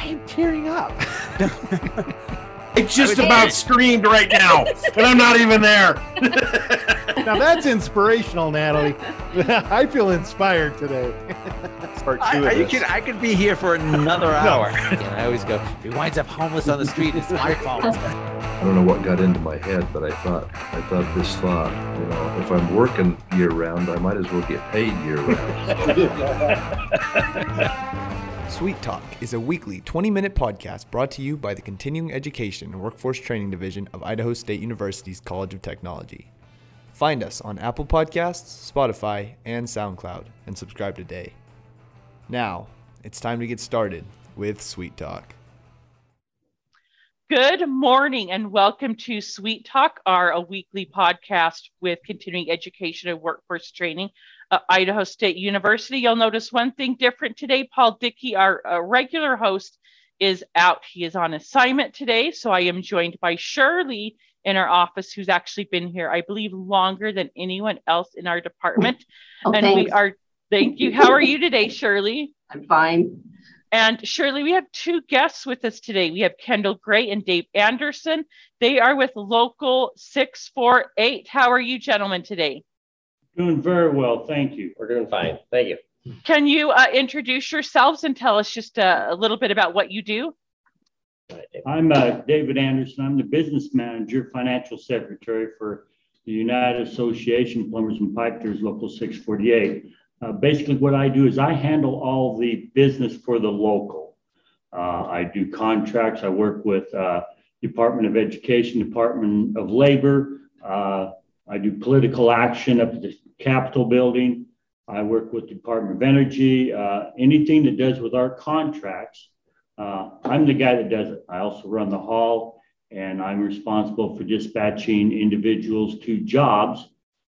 I am tearing up. I just about screamed right now, and I'm not even there. now that's inspirational, Natalie. I feel inspired today. Part two I, you can, I could be here for another hour. and I always go, if he winds up homeless on the street, it's my fault. I don't know what got into my head, but I thought I thought this thought, you know, if I'm working year round, I might as well get paid year round. Sweet Talk is a weekly 20 minute podcast brought to you by the Continuing Education and Workforce Training Division of Idaho State University's College of Technology. Find us on Apple Podcasts, Spotify, and SoundCloud, and subscribe today. Now, it's time to get started with Sweet Talk. Good morning and welcome to Sweet Talk, our a weekly podcast with continuing education and workforce training uh, Idaho State University. You'll notice one thing different today. Paul Dickey, our uh, regular host, is out. He is on assignment today. So I am joined by Shirley in our office, who's actually been here, I believe, longer than anyone else in our department. Oh, and thanks. we are, thank you. How are you today, Shirley? I'm fine. And Shirley, we have two guests with us today. We have Kendall Gray and Dave Anderson. They are with Local 648. How are you, gentlemen, today? Doing very well, thank you. We're doing fine, thank you. Can you uh, introduce yourselves and tell us just a, a, little bit about what you do? I'm uh, David Anderson. I'm the business manager, financial secretary for the United Association Plumbers and Pipefitters Local 648. Uh, basically, what I do is I handle all the business for the local. Uh, I do contracts. I work with uh, Department of Education, Department of Labor. I do political action up at the Capitol building. I work with the Department of Energy. Uh, anything that does with our contracts, uh, I'm the guy that does it. I also run the hall and I'm responsible for dispatching individuals to jobs.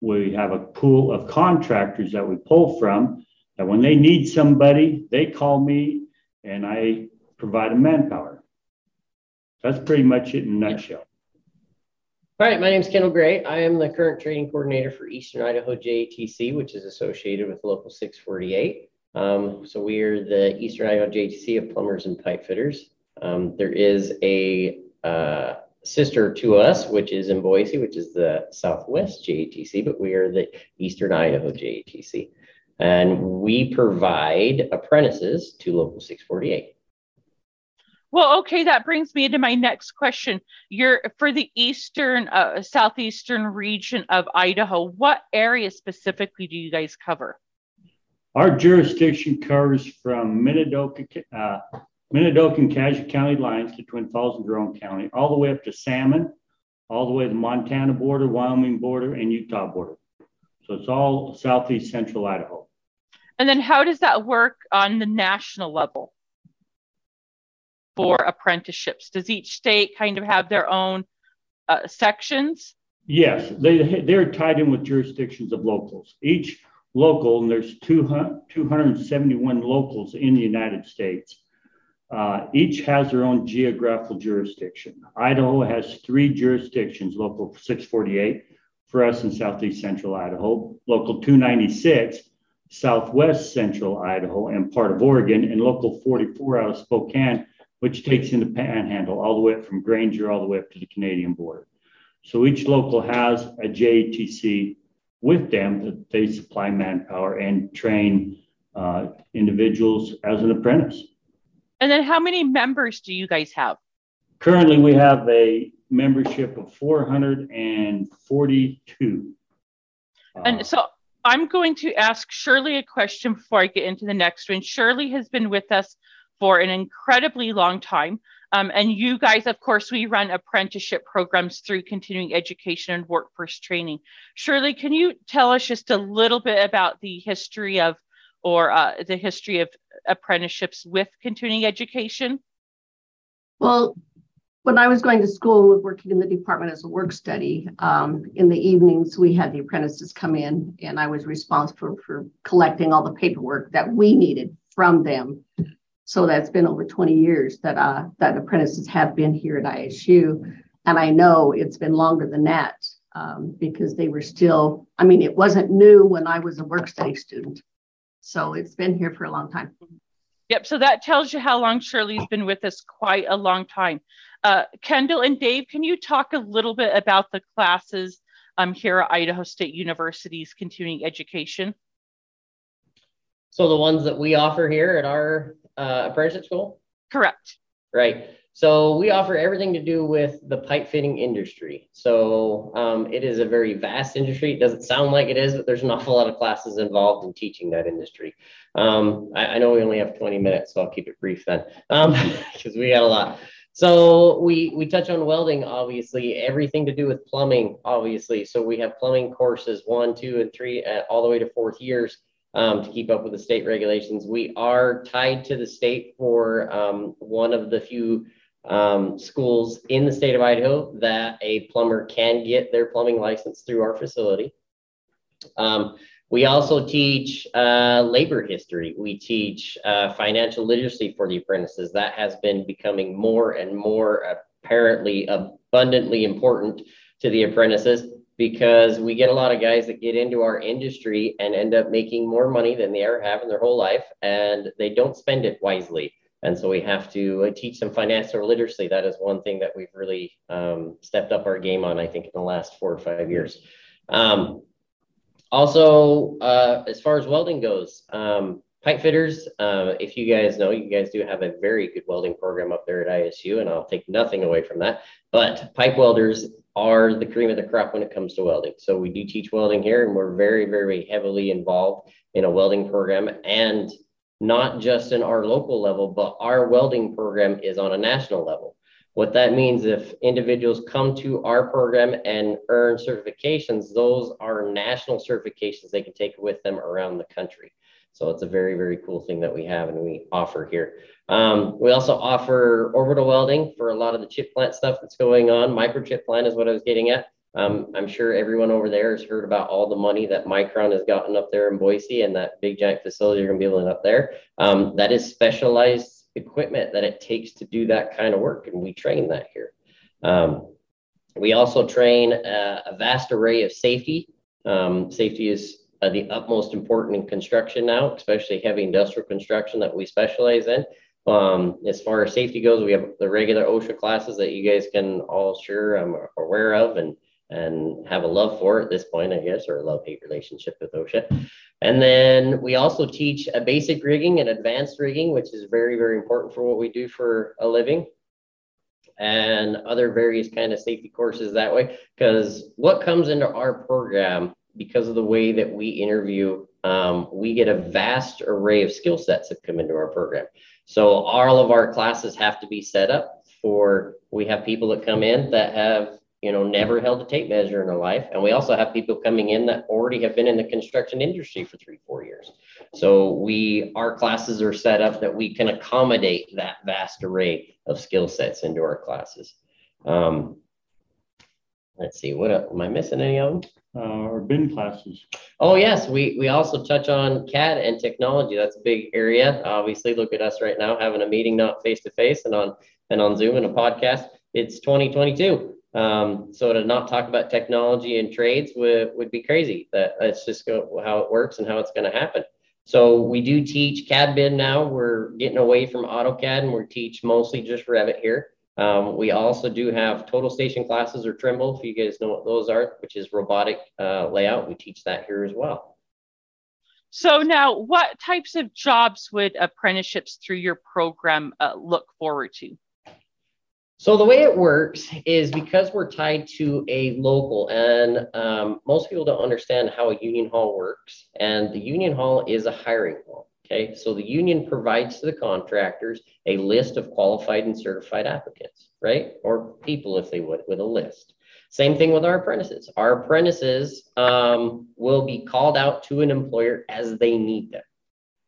We have a pool of contractors that we pull from that when they need somebody, they call me and I provide them manpower. That's pretty much it in a nutshell. All right, my name is Kendall Gray. I am the current training coordinator for Eastern Idaho JATC, which is associated with Local 648. Um, so we are the Eastern Idaho JATC of plumbers and pipe fitters. Um, there is a uh, sister to us, which is in Boise, which is the Southwest JATC, but we are the Eastern Idaho JATC. And we provide apprentices to Local 648. Well, okay, that brings me into my next question. You're for the eastern, uh, southeastern region of Idaho. What area specifically do you guys cover? Our jurisdiction covers from Minidoka, uh, Minidoka and Cassia County lines to Twin Falls and Jerome County, all the way up to Salmon, all the way to the Montana border, Wyoming border, and Utah border. So it's all southeast central Idaho. And then how does that work on the national level? For apprenticeships? Does each state kind of have their own uh, sections? Yes, they, they're tied in with jurisdictions of locals. Each local, and there's 200, 271 locals in the United States, uh, each has their own geographical jurisdiction. Idaho has three jurisdictions, local 648 for us in southeast central Idaho, local 296, southwest central Idaho, and part of Oregon, and local 44 out of Spokane which takes in the panhandle all the way up from Granger all the way up to the Canadian border. So each local has a JATC with them that they supply manpower and train uh, individuals as an apprentice. And then how many members do you guys have? Currently, we have a membership of 442. And uh, so I'm going to ask Shirley a question before I get into the next one. Shirley has been with us for an incredibly long time. Um, and you guys, of course, we run apprenticeship programs through continuing education and workforce training. Shirley, can you tell us just a little bit about the history of, or uh, the history of apprenticeships with continuing education? Well, when I was going to school and working in the department as a work study, um, in the evenings we had the apprentices come in, and I was responsible for collecting all the paperwork that we needed from them so that's been over 20 years that uh, that apprentices have been here at ISU. And I know it's been longer than that um, because they were still, I mean, it wasn't new when I was a work study student. So it's been here for a long time. Yep. So that tells you how long Shirley's been with us quite a long time. Uh, Kendall and Dave, can you talk a little bit about the classes um, here at Idaho State University's continuing education? So the ones that we offer here at our uh, apprenticeship school? Correct. Right. So we offer everything to do with the pipe fitting industry. So um, it is a very vast industry. It doesn't sound like it is, but there's an awful lot of classes involved in teaching that industry. Um, I, I, know we only have 20 minutes, so I'll keep it brief then, because um, we got a lot. So we we touch on welding, obviously, everything to do with plumbing, obviously. So we have plumbing courses one, two, and three, uh, all the way to fourth years um, to keep up with the state regulations. We are tied to the state for um, one of the few um, schools in the state of Idaho that a plumber can get their plumbing license through our facility. Um, we also teach uh, labor history. We teach uh, financial literacy for the apprentices. That has been becoming more and more apparently abundantly important to the apprentices because we get a lot of guys that get into our industry and end up making more money than they ever have in their whole life, and they don't spend it wisely. And so we have to uh, teach them financial literacy. That is one thing that we've really um, stepped up our game on, I think, in the last four or five years. Um, also, uh, as far as welding goes, um, pipe fitters, uh, if you guys know, you guys do have a very good welding program up there at ISU, and I'll take nothing away from that. But pipe welders are the cream of the crop when it comes to welding. So we do teach welding here, and we're very, very heavily involved in a welding program and not just in our local level, but our welding program is on a national level. What that means if individuals come to our program and earn certifications, those are national certifications they can take with them around the country. So it's a very, very cool thing that we have and we offer here. Um, we also offer orbital welding for a lot of the chip plant stuff that's going on. Microchip plant is what I was getting at. Um, I'm sure everyone over there has heard about all the money that Micron has gotten up there in Boise and that big giant facility you're going to be building up there. Um, that is specialized equipment that it takes to do that kind of work, and we train that here. Um, we also train a, a, vast array of safety. Um, safety is uh, the utmost important in construction now, especially heavy industrial construction that we specialize in. Um, as far as safety goes, we have the regular OSHA classes that you guys can all sure I'm aware of and and have a love for at this point, I guess, or a love hate relationship with OSHA. And then we also teach a basic rigging and advanced rigging, which is very, very important for what we do for a living and other various kind of safety courses that way. Because what comes into our program, because of the way that we interview, um, we get a vast array of skill sets that come into our program. So all of our classes have to be set up for, we have people that come in that have you know, never held a tape measure in their life. And we also have people coming in that already have been in the construction industry for three, four years. So we, our classes are set up that we can accommodate that vast array of skill sets into our classes. Um, let's see, what am I missing any of them? Uh, our BIM classes. Oh yes, we we also touch on CAD and technology. That's a big area. Obviously, look at us right now having a meeting not face to face and on and on Zoom and a podcast. It's 2022. Um, so to not talk about technology and trades would, would be crazy. That it's just go, how it works and how it's going to happen. So we do teach CAD BIM now. We're getting away from AutoCAD and we teach mostly just Revit here. Um, we also do have total station classes or Trimble, if you guys know what those are, which is robotic uh, layout. We teach that here as well. So now, what types of jobs would apprenticeships through your program uh, look forward to? So the way it works is because we're tied to a local, and um, most people don't understand how a union hall works. And the union hall is a hiring hall. Okay, so the union provides to the contractors a list of qualified and certified applicants, right? Or people, if they would, with a list. Same thing with our apprentices. Our apprentices um, will be called out to an employer as they need them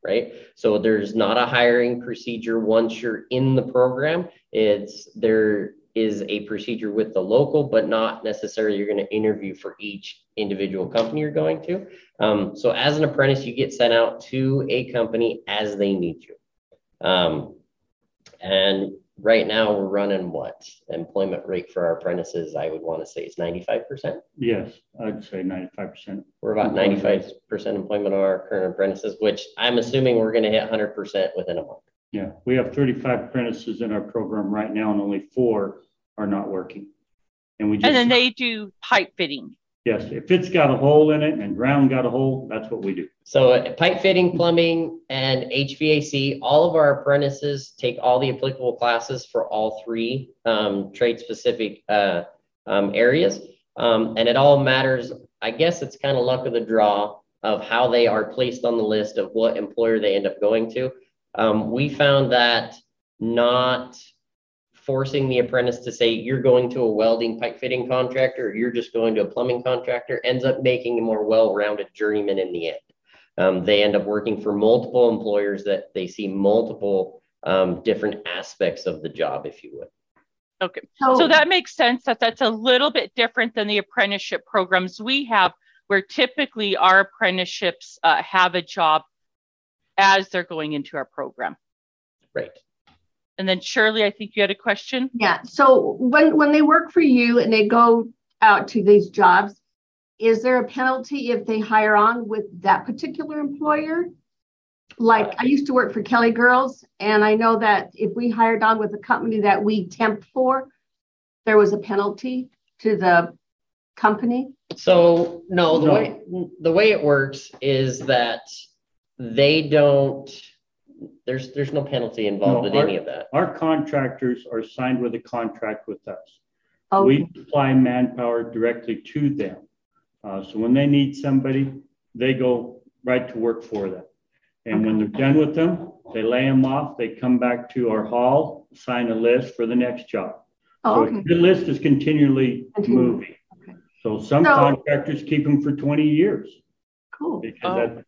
right? So there's not a hiring procedure once you're in the program. It's there is a procedure with the local, but not necessarily you're going to interview for each individual company you're going to. Um, so as an apprentice, you get sent out to a company as they need you. Um, and right now we're running what employment rate for our apprentices i would want to say is 95% yes i'd say 95% we're about 95% employment of our current apprentices which i'm assuming we're going to hit 100% within a month Yeah, we have 35 apprentices in our program right now, and only four are not working. And we just, and then they do pipe fitting. Yes, if it's got a hole in it and ground got a hole, that's what we do. So uh, pipe fitting, plumbing, and HVAC, all of our apprentices take all the applicable classes for all three um, trade specific uh, um, areas. Um, and it all matters, I guess it's kind of luck of the draw of how they are placed on the list of what employer they end up going to. Um, we found that not forcing the apprentice to say you're going to a welding pipe fitting contractor or you're just going to a plumbing contractor ends up making a more well-rounded journeyman in the end. Um, they end up working for multiple employers that they see multiple um, different aspects of the job if you would. Okay. So, so that makes sense that that's a little bit different than the apprenticeship programs we have where typically our apprenticeships uh, have a job as they're going into our program right and then Shirley, I think you had a question. Yeah. So when when they work for you and they go out to these jobs, is there a penalty if they hire on with that particular employer? Like I used to work for Kelly Girls, and I know that if we hired on with a company that we temp for, there was a penalty to the company. So no, the no. way the way it works is that they don't there's there's no penalty involved no, in our, any of that. Our contractors are signed with a contract with us. Okay. We supply manpower directly to them. Uh, so when they need somebody, they go right to work for them. And okay. when they're done with them, they lay them off. They come back to our hall, sign a list for the next job. Oh, so okay. the list is continually moving. Okay. So some so, contractors keep them for 20 years. Cool. Because oh. that,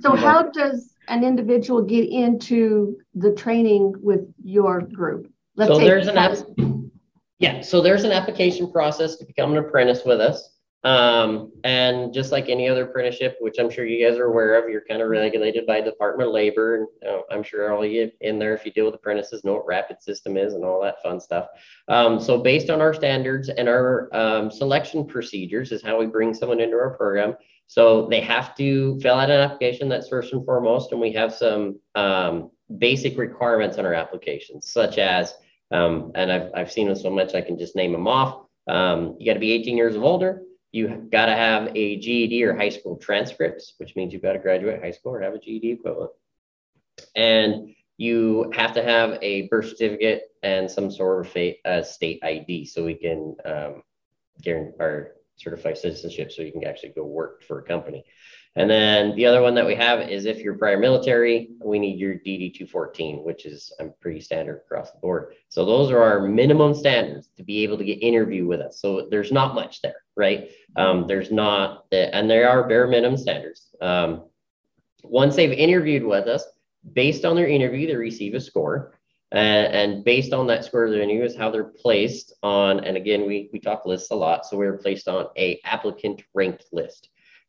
so how does an individual get into the training with your group? Let's so there's an app. Yeah, so there's an application process to become an apprentice with us. Um, and just like any other apprenticeship, which I'm sure you guys are aware of, you're kind of regulated by the Department of Labor. And uh, I'm sure all you in there, if you deal with apprentices, know what Rapids system is and all that fun stuff. Um, so based on our standards and our um, selection procedures is how we bring someone into our program. So they have to fill out an application. That's first and foremost. And we have some um, basic requirements on our applications, such as, um, and I've, I've seen them so much, I can just name them off. Um, you got to be 18 years of older. You got to have a GED or high school transcripts, which means you've got to graduate high school or have a GED equivalent. And you have to have a birth certificate and some sort of uh, state ID so we can um, guarantee or certified citizenship so you can actually go work for a company. And then the other one that we have is if you're prior military, we need your DD 214, which is um, pretty standard across the board. So those are our minimum standards to be able to get interview with us. So there's not much there, right? Um, there's not, and there are bare minimum standards. Um, once they've interviewed with us, based on their interview, they receive a score. And, and based on that square revenue is how they're placed on, and again, we, we talk lists a lot. So we're placed on a applicant ranked list.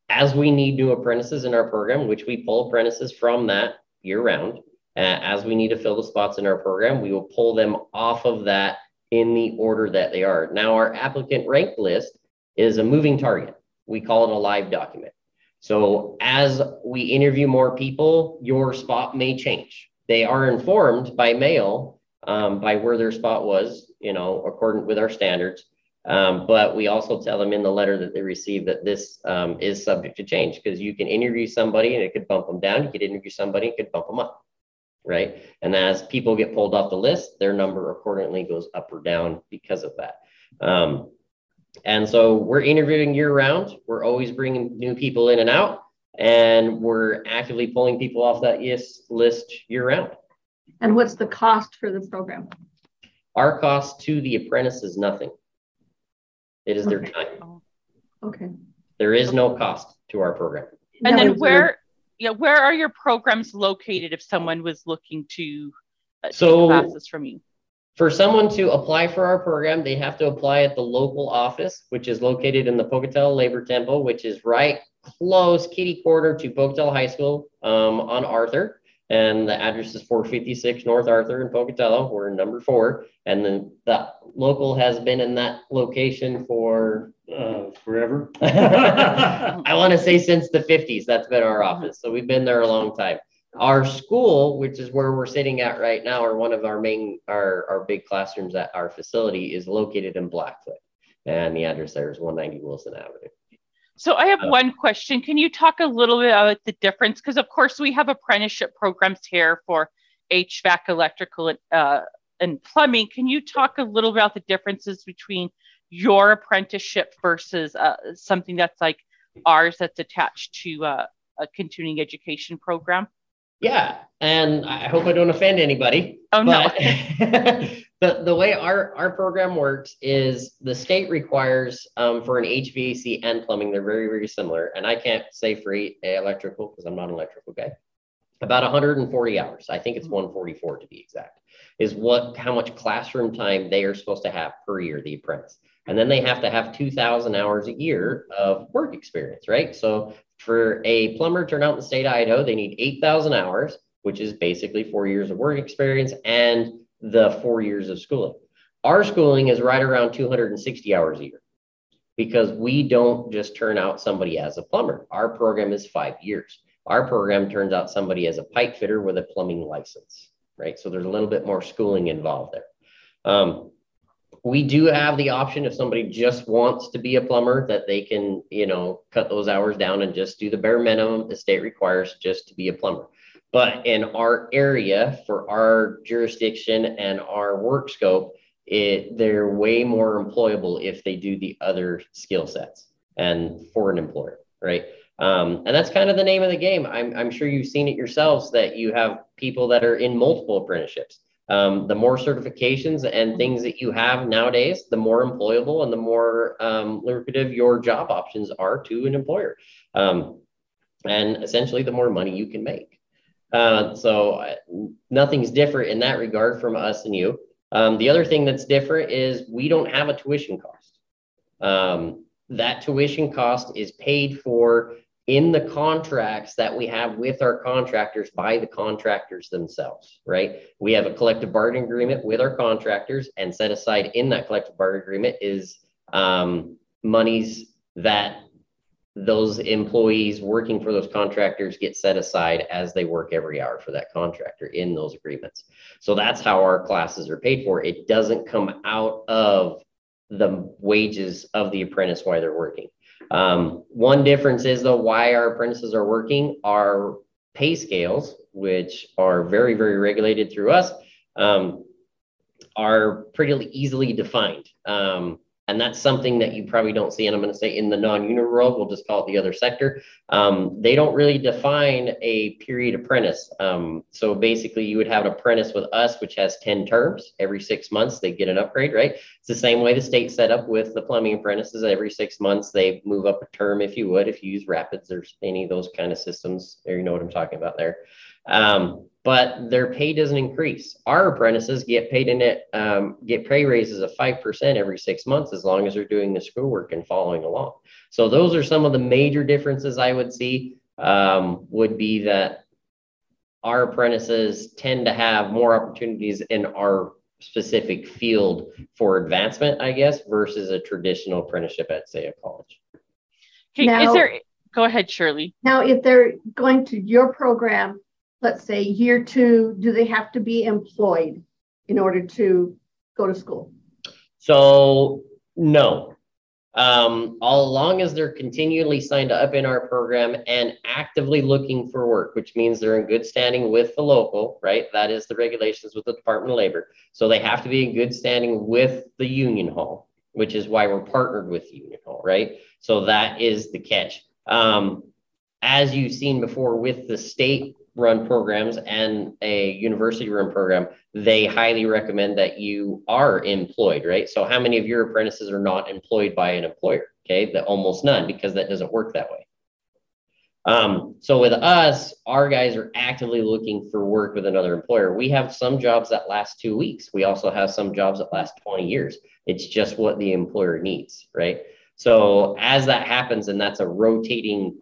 As we need new apprentices in our program, which we pull apprentices from that year round, uh, as we need to fill the spots in our program, we will pull them off of that in the order that they are. Now, our applicant ranked list is a moving target. We call it a live document. So as we interview more people, your spot may change they are informed by mail um, by where their spot was, you know, according with our standards. Um, but we also tell them in the letter that they receive that this um, is subject to change because you can interview somebody and it could bump them down. You could interview somebody and it could bump them up, right? And as people get pulled off the list, their number accordingly goes up or down because of that. Um, and so we're interviewing year round. We're always bringing new people in and out and we're actively pulling people off that yes list year round. And what's the cost for the program? Our cost to the apprentice is nothing. It is okay. their time. Okay. There is no cost to our program. And then where, yeah, where are your programs located if someone was looking to uh, so, classes from you? For someone to apply for our program, they have to apply at the local office, which is located in the Pocatello Labor Temple, which is right close kitty corner to Pocatello High School um, on Arthur. And the address is 456 North Arthur in Pocatello. We're number four. And then the local has been in that location for uh, forever. I want to say since the 50s. That's been our office. So we've been there a long time. our school, which is where we're sitting at right now, or one of our main, our, our big classrooms at our facility is located in Blackfoot. And the address there is 190 Wilson Avenue. So I have one question. Can you talk a little bit about the difference? Because of course we have apprenticeship programs here for HVAC, electrical, uh, and plumbing. Can you talk a little about the differences between your apprenticeship versus uh, something that's like ours that's attached to uh, a continuing education program? Yeah, and I hope I don't offend anybody. Oh no. the the way our our program works is the state requires um, for an HVAC and plumbing, they're very very similar, and I can't say for electrical because I'm not an electrical guy. About 140 hours. I think it's 144 to be exact. Is what how much classroom time they are supposed to have per year, the apprentice. And then they have to have 2,000 hours a year of work experience, right? So for a plumber turn out in the state of Idaho, they need 8,000 hours, which is basically four years of work experience and the four years of schooling. Our schooling is right around 260 hours a year because we don't just turn out somebody as a plumber. Our program is five years. Our program turns out somebody as a pipe fitter with a plumbing license, right? So there's a little bit more schooling involved there. Um, we do have the option if somebody just wants to be a plumber that they can, you know, cut those hours down and just do the bare minimum the state requires just to be a plumber. But in our area, for our jurisdiction and our work scope, it, they're way more employable if they do the other skill sets and for an employer, right? Um, and that's kind of the name of the game. I'm, I'm sure you've seen it yourselves that you have people that are in multiple apprenticeships um, the more certifications and things that you have nowadays, the more employable and the more um, lucrative your job options are to an employer. Um, and essentially, the more money you can make. Uh, so, nothing's different in that regard from us and you. Um, the other thing that's different is we don't have a tuition cost. Um, that tuition cost is paid for in the contracts that we have with our contractors by the contractors themselves, right? We have a collective bargaining agreement with our contractors, and set aside in that collective bargaining agreement is um, monies that those employees working for those contractors get set aside as they work every hour for that contractor in those agreements. So that's how our classes are paid for. It doesn't come out of the wages of the apprentice while they're working. Um, one difference is though why our apprentices are working our pay scales, which are very, very regulated through us, um, are pretty easily defined. Um, and that's something that you probably don't see. And I'm going to say in the non-union world, we'll just call it the other sector. Um, they don't really define a period apprentice. Um, so basically, you would have an apprentice with us, which has 10 terms. Every six months, they get an upgrade, right? It's the same way the state set up with the plumbing apprentices. Every six months, they move up a term, if you would, if you use Rapids or any of those kind of systems. There, you know what I'm talking about there. Um, but their pay doesn't increase. Our apprentices get paid in it, um, get pay raises of 5% every six months as long as they're doing the schoolwork and following along. So those are some of the major differences I would see um, would be that our apprentices tend to have more opportunities in our specific field for advancement, I guess, versus a traditional apprenticeship at, say, a college. Okay, now, is there, go ahead, Shirley. Now, if they're going to your program, let's say year two, do they have to be employed in order to go to school? So, no. Um, all long as they're continually signed up in our program and actively looking for work, which means they're in good standing with the local, right? That is the regulations with the Department of Labor. So they have to be in good standing with the union hall, which is why we're partnered with union hall, right? So that is the catch. Um, as you've seen before with the state run programs and a university run program, they highly recommend that you are employed, right? So, how many of your apprentices are not employed by an employer? Okay, that almost none because that doesn't work that way. Um, so with us, our guys are actively looking for work with another employer. We have some jobs that last two weeks. We also have some jobs that last 20 years. It's just what the employer needs, right? So as that happens, and that's a rotating,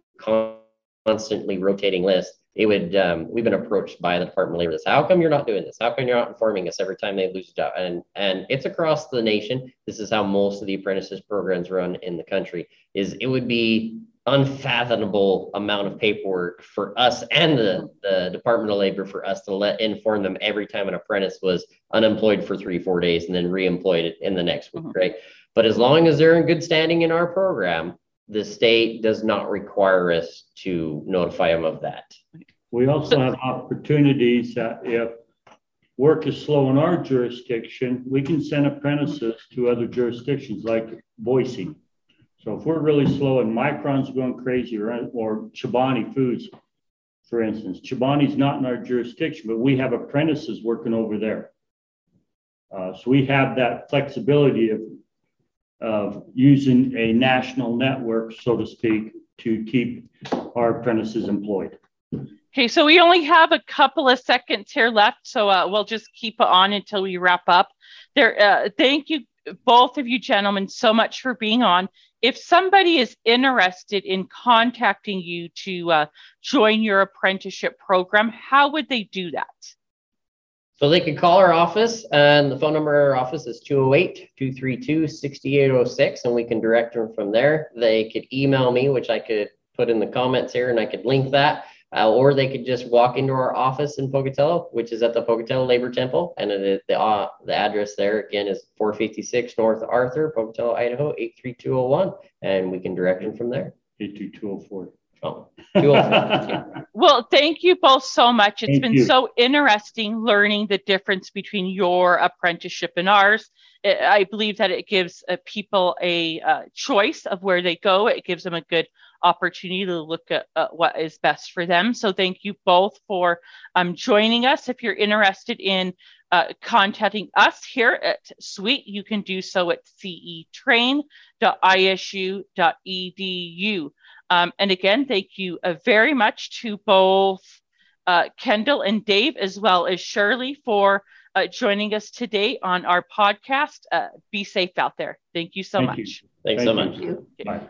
constantly rotating list, it would um, we've been approached by the Department of Labor. This, how come you're not doing this? How come you're not informing us every time they lose a job? And and it's across the nation. This is how most of the apprentices programs run in the country. Is it would be unfathomable amount of paperwork for us and the, the Department of Labor for us to let inform them every time an apprentice was unemployed for three, four days and then reemployed in the next week, mm-hmm. right? But as long as they're in good standing in our program, the state does not require us to notify them of that. We also have opportunities that if work is slow in our jurisdiction, we can send apprentices to other jurisdictions like Boise. So if we're really slow and Micron's going crazy or, or Chobani Foods, for instance, Chobani's not in our jurisdiction, but we have apprentices working over there. Uh, so we have that flexibility of, of using a national network, so to speak, to keep our apprentices employed. Okay, so we only have a couple of seconds here left, so uh, we'll just keep it on until we wrap up. There, uh, thank you, both of you gentlemen, so much for being on. If somebody is interested in contacting you to uh, join your apprenticeship program, how would they do that? So they could call our office, and the phone number of our office is 208 232 6806, and we can direct them from there. They could email me, which I could put in the comments here, and I could link that uh, or they could just walk into our office in Pocatello, which is at the Pocatello Labor Temple, and it, the uh, the address there again is 456 North Arthur, Pocatello, Idaho 83201, and we can direct them from there. 82204. Oh, well, thank you both so much. It's thank been you. so interesting learning the difference between your apprenticeship and ours. I believe that it gives uh, people a uh, choice of where they go. It gives them a good opportunity to look at uh, what is best for them. So thank you both for um, joining us. If you're interested in uh, contacting us here at SWEET, you can do so at cetrain.isu.edu. Um, and again, thank you uh, very much to both uh, Kendall and Dave, as well as Shirley, for uh, joining us today on our podcast. Uh, be safe out there. Thank you so Thank much. You. Thanks Thank so much. Bye.